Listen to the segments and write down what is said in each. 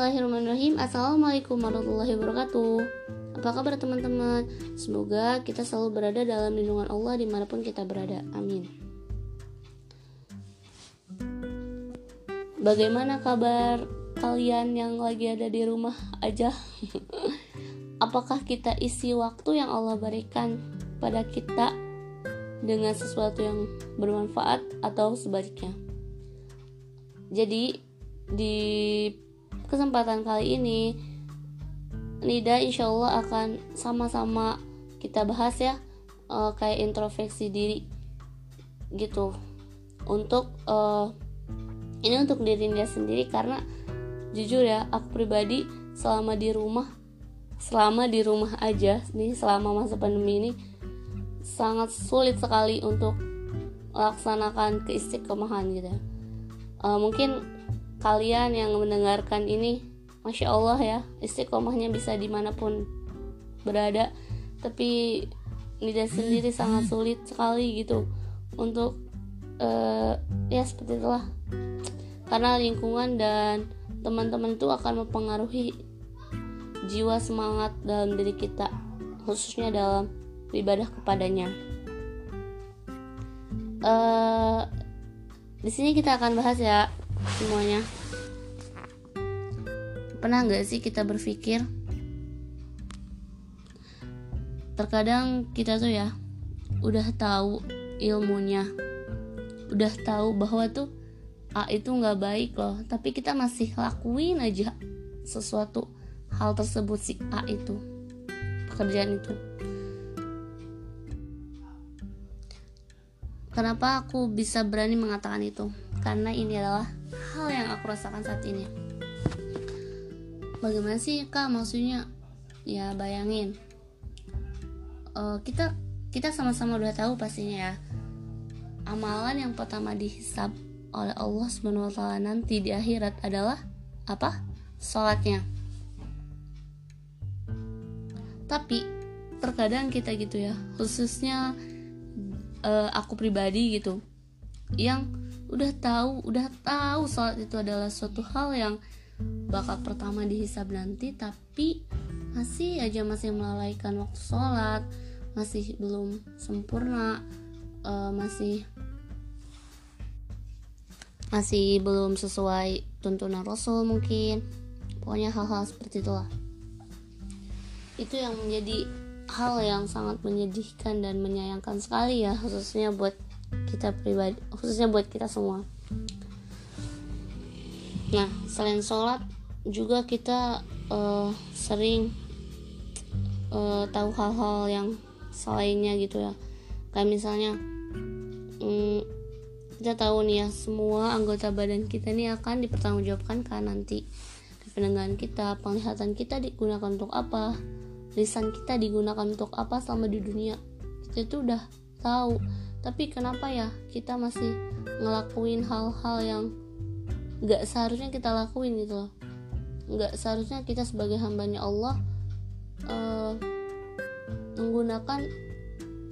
Bismillahirrahmanirrahim Assalamualaikum warahmatullahi wabarakatuh Apa kabar teman-teman? Semoga kita selalu berada dalam lindungan Allah di mana pun kita berada Amin Bagaimana kabar kalian yang lagi ada di rumah aja? Apakah kita isi waktu yang Allah berikan pada kita dengan sesuatu yang bermanfaat atau sebaliknya? Jadi di kesempatan kali ini Nida insya Allah akan sama-sama kita bahas ya uh, kayak introspeksi diri gitu. Untuk uh, ini untuk diri Nida sendiri karena jujur ya aku pribadi selama di rumah selama di rumah aja nih selama masa pandemi ini sangat sulit sekali untuk melaksanakan keistiqomahan gitu uh, mungkin kalian yang mendengarkan ini Masya Allah ya istiqomahnya bisa di mana pun berada. Tapi Nida sendiri sangat sulit sekali gitu untuk uh, ya seperti itulah. Karena lingkungan dan teman-teman itu akan mempengaruhi jiwa semangat dalam diri kita khususnya dalam ibadah kepadanya. Uh, di sini kita akan bahas ya semuanya. Pernah nggak sih kita berpikir? Terkadang kita tuh ya udah tahu ilmunya. Udah tahu bahwa tuh A itu nggak baik loh. Tapi kita masih lakuin aja sesuatu hal tersebut si A itu pekerjaan itu. Kenapa aku bisa berani mengatakan itu? Karena ini adalah hal yang aku rasakan saat ini bagaimana sih kak maksudnya ya bayangin uh, kita kita sama-sama udah tahu pastinya ya amalan yang pertama dihisap oleh Allah taala nanti di akhirat adalah apa? Salatnya. Tapi terkadang kita gitu ya, khususnya uh, aku pribadi gitu, yang udah tahu udah tahu sholat itu adalah suatu hal yang bakal pertama dihisab nanti tapi masih aja masih melalaikan waktu sholat masih belum sempurna uh, masih masih belum sesuai tuntunan Rasul mungkin. Pokoknya hal-hal seperti itulah. Itu yang menjadi hal yang sangat menyedihkan dan menyayangkan sekali ya khususnya buat kita pribadi khususnya buat kita semua. Nah selain sholat juga kita uh, sering uh, tahu hal-hal yang selainnya gitu ya. Kayak misalnya um, kita tahu nih ya semua anggota badan kita ini akan dipertanggungjawabkan kan nanti pendengaran kita penglihatan kita digunakan untuk apa lisan kita digunakan untuk apa selama di dunia. Itu udah tahu. Tapi kenapa ya kita masih ngelakuin hal-hal yang nggak seharusnya kita lakuin gitu loh. Nggak seharusnya kita sebagai hambanya Allah uh, menggunakan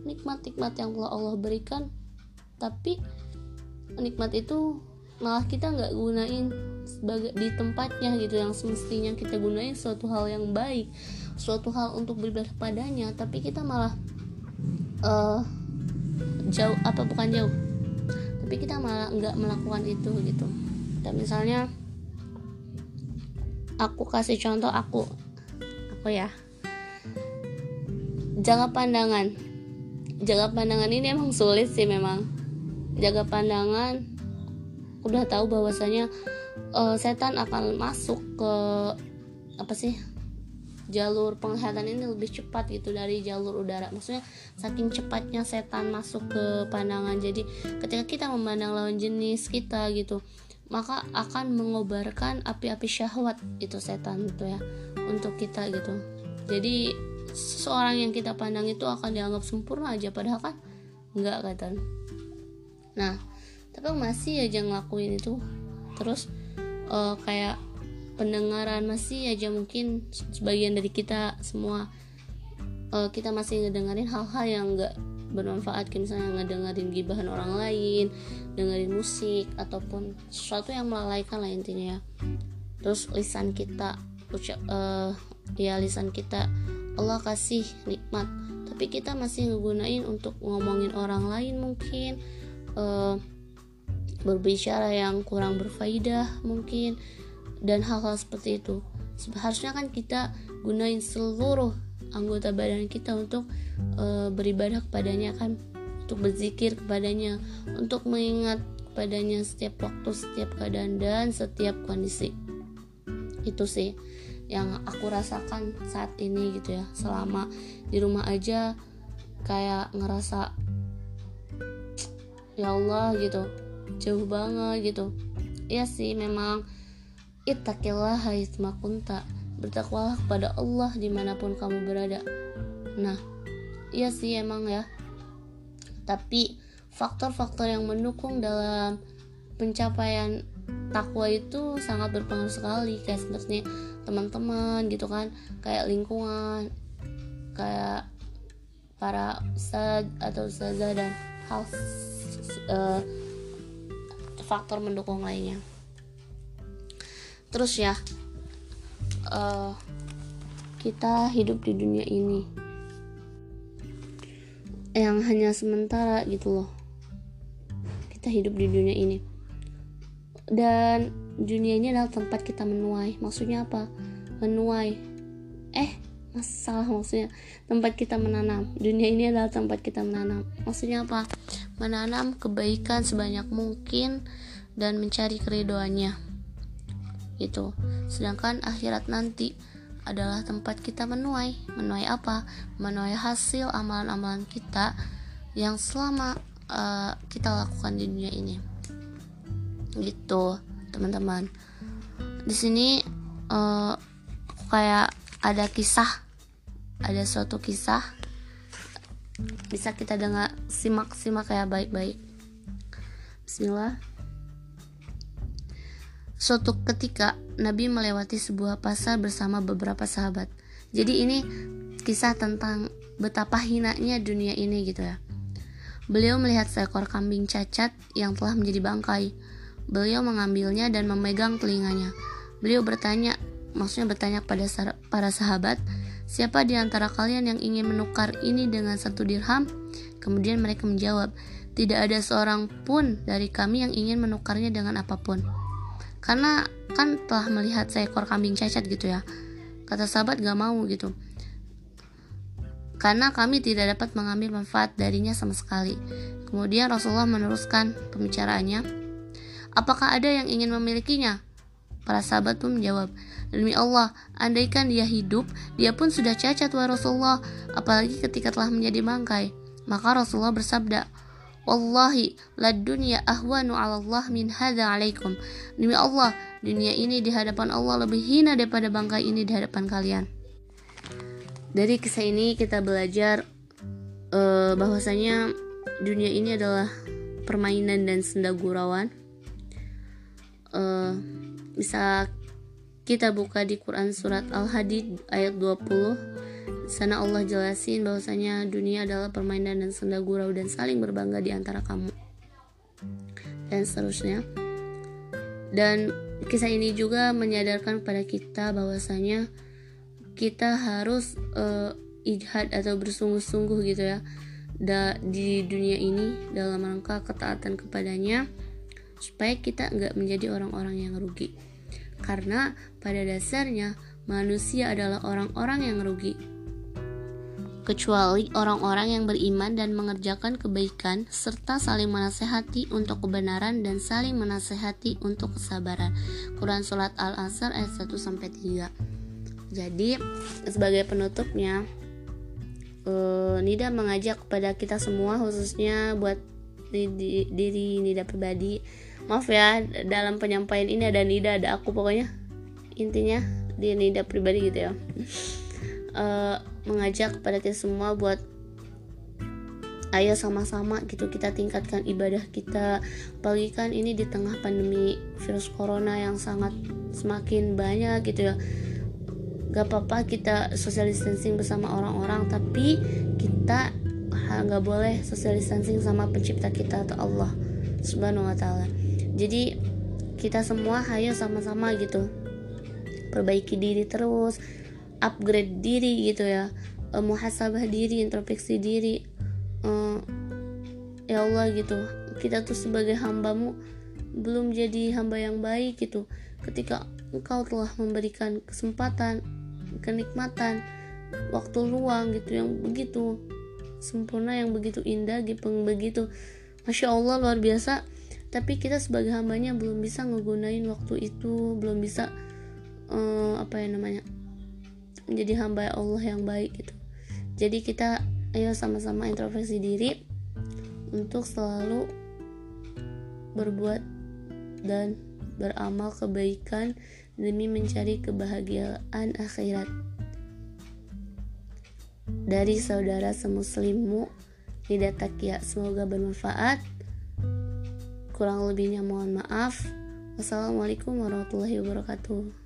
nikmat-nikmat yang telah Allah berikan. Tapi nikmat itu malah kita nggak gunain sebagai di tempatnya gitu yang semestinya kita gunain suatu hal yang baik suatu hal untuk beribadah padanya tapi kita malah uh, jauh apa bukan jauh. Tapi kita malah nggak melakukan itu gitu. Dan misalnya aku kasih contoh aku. Aku ya. Jaga pandangan. Jaga pandangan ini emang sulit sih memang. Jaga pandangan udah tahu bahwasanya uh, setan akan masuk ke apa sih jalur penglihatan ini lebih cepat gitu dari jalur udara. Maksudnya saking cepatnya setan masuk ke pandangan. Jadi ketika kita memandang lawan jenis kita gitu maka akan mengobarkan api-api syahwat itu setan itu ya untuk kita gitu. Jadi seseorang yang kita pandang itu akan dianggap sempurna aja padahal kan nggak kata. Nah tapi masih aja ngelakuin itu. Terus uh, kayak pendengaran masih aja mungkin sebagian dari kita semua. Uh, kita masih ngedengerin hal-hal yang enggak bermanfaat. Kayak misalnya ngedengerin gibahan orang lain dengerin musik ataupun sesuatu yang melalaikan lah intinya ya. Terus lisan kita ucap uh, ya lisan kita Allah kasih nikmat. Tapi kita masih ngegunain untuk ngomongin orang lain mungkin uh, berbicara yang kurang berfaedah mungkin dan hal-hal seperti itu. Seharusnya kan kita gunain seluruh anggota badan kita untuk uh, beribadah kepadanya kan untuk berzikir kepadanya untuk mengingat kepadanya setiap waktu setiap keadaan dan setiap kondisi. Itu sih yang aku rasakan saat ini gitu ya. Selama di rumah aja kayak ngerasa ya Allah gitu jauh banget gitu. Ya sih memang ittaqillah haitsmakunta bertakwalah kepada Allah di mana pun kamu berada. Nah iya sih emang ya. Tapi faktor-faktor yang mendukung dalam pencapaian takwa itu sangat berpengaruh sekali. Kayak sebenarnya teman-teman gitu kan kayak lingkungan kayak para ustad atau ustazah dan hal uh, faktor mendukung lainnya terus ya uh, kita hidup di dunia ini yang hanya sementara gitu loh. Kita hidup di dunia ini. Dan dunia ini adalah tempat kita menuai. Maksudnya apa? Menuai. Eh masalah maksudnya. Tempat kita menanam. Dunia ini adalah tempat kita menanam. Maksudnya apa? Menanam kebaikan sebanyak mungkin dan mencari keridoannya gitu. Sedangkan akhirat nanti adalah tempat kita menuai. Menuai apa? Menuai hasil amalan-amalan kita yang selama uh, kita lakukan di dunia ini. Gitu teman-teman. Di sini uh, kayak ada kisah. Ada suatu kisah. Bisa kita dengar simak simak kayak baik-baik. Bismillah Suatu ketika Nabi melewati sebuah pasar bersama beberapa sahabat. Jadi ini kisah tentang betapa hinanya dunia ini gitu ya. Beliau melihat seekor kambing cacat yang telah menjadi bangkai. Beliau mengambilnya dan memegang telinganya. Beliau bertanya, maksudnya bertanya kepada para sahabat, siapa di antara kalian yang ingin menukar ini dengan satu dirham? Kemudian mereka menjawab, tidak ada seorang pun dari kami yang ingin menukarnya dengan apa pun. Karena kan telah melihat seekor kambing cacat gitu ya. Kata sahabat gak mau gitu. Karena kami tidak dapat mengambil manfaat darinya sama sekali. Kemudian Rasulullah meneruskan pembicaraannya, Apakah ada yang ingin memilikinya? Para sahabat pun menjawab, Demi Allah, andaikan dia hidup, dia pun sudah cacat wa Rasulullah, apalagi ketika telah menjadi bangkai. Maka Rasulullah bersabda, Wallahi, la dunya ahwanu ala Allah min hadha alaikum. Demi Allah, dunia ini di hadapan Allah lebih hina daripada bangkai ini di hadapan kalian. Dari kisah ini kita belajar uh, bahwasanya dunia ini adalah permainan dan senda gurauan uh, bisa kita buka di Quran surat Al-Hadid ayat 20 sana Allah jelasin bahwasanya dunia adalah permainan dan senda gurau dan saling berbangga di antara kamu dan seterusnya dan kisah ini juga menyadarkan kepada kita bahwasanya kita harus uh, ijhad atau bersungguh-sungguh gitu ya da, di dunia ini dalam rangka ketaatan kepadanya supaya kita nggak menjadi orang-orang yang rugi. Karena pada dasarnya manusia adalah orang-orang yang rugi. Kecuali orang-orang yang beriman dan mengerjakan kebaikan serta saling menasehati untuk kebenaran dan saling menasehati untuk kesabaran. Quran Surat Al-Asr ayat 1 sampai 3. Jadi, sebagai penutupnya uh, Nida mengajak kepada kita semua khususnya buat diri, diri Nida pribadi maaf ya dalam penyampaian ini ada Nida ada aku pokoknya intinya di Nida pribadi gitu ya uh, mengajak kepada kita semua buat ayo sama-sama gitu kita tingkatkan ibadah kita. Apalagi kan ini di tengah pandemi virus corona yang sangat semakin banyak gitu ya. Gak apa-apa kita social distancing bersama orang-orang tapi kita nggak boleh social distancing sama pencipta kita atau Allah subhanahu wa ta'ala. Jadi kita semua ayo sama-sama gitu. Perbaiki diri terus upgrade diri gitu ya. Uh, muhasabah diri introspeksi diri. Uh, ya Allah gitu. Kita tuh sebagai hambamu belum jadi hamba yang baik gitu. Ketika engkau telah memberikan kesempatan kenikmatan waktu luang gitu yang begitu sempurna yang begitu indah gitu begitu masya Allah luar biasa. Tapi kita sebagai hambanya belum bisa ngegunain waktu itu belum bisa uh, apa ya namanya menjadi hamba Allah yang baik gitu. Jadi kita ayo sama-sama introspeksi diri untuk selalu berbuat dan beramal kebaikan demi mencari kebahagiaan akhirat. Dari saudara semuslimmu Lidah Takia semoga bermanfaat. Kurang lebihnya mohon maaf. Wassalamualaikum warahmatullahi wabarakatuh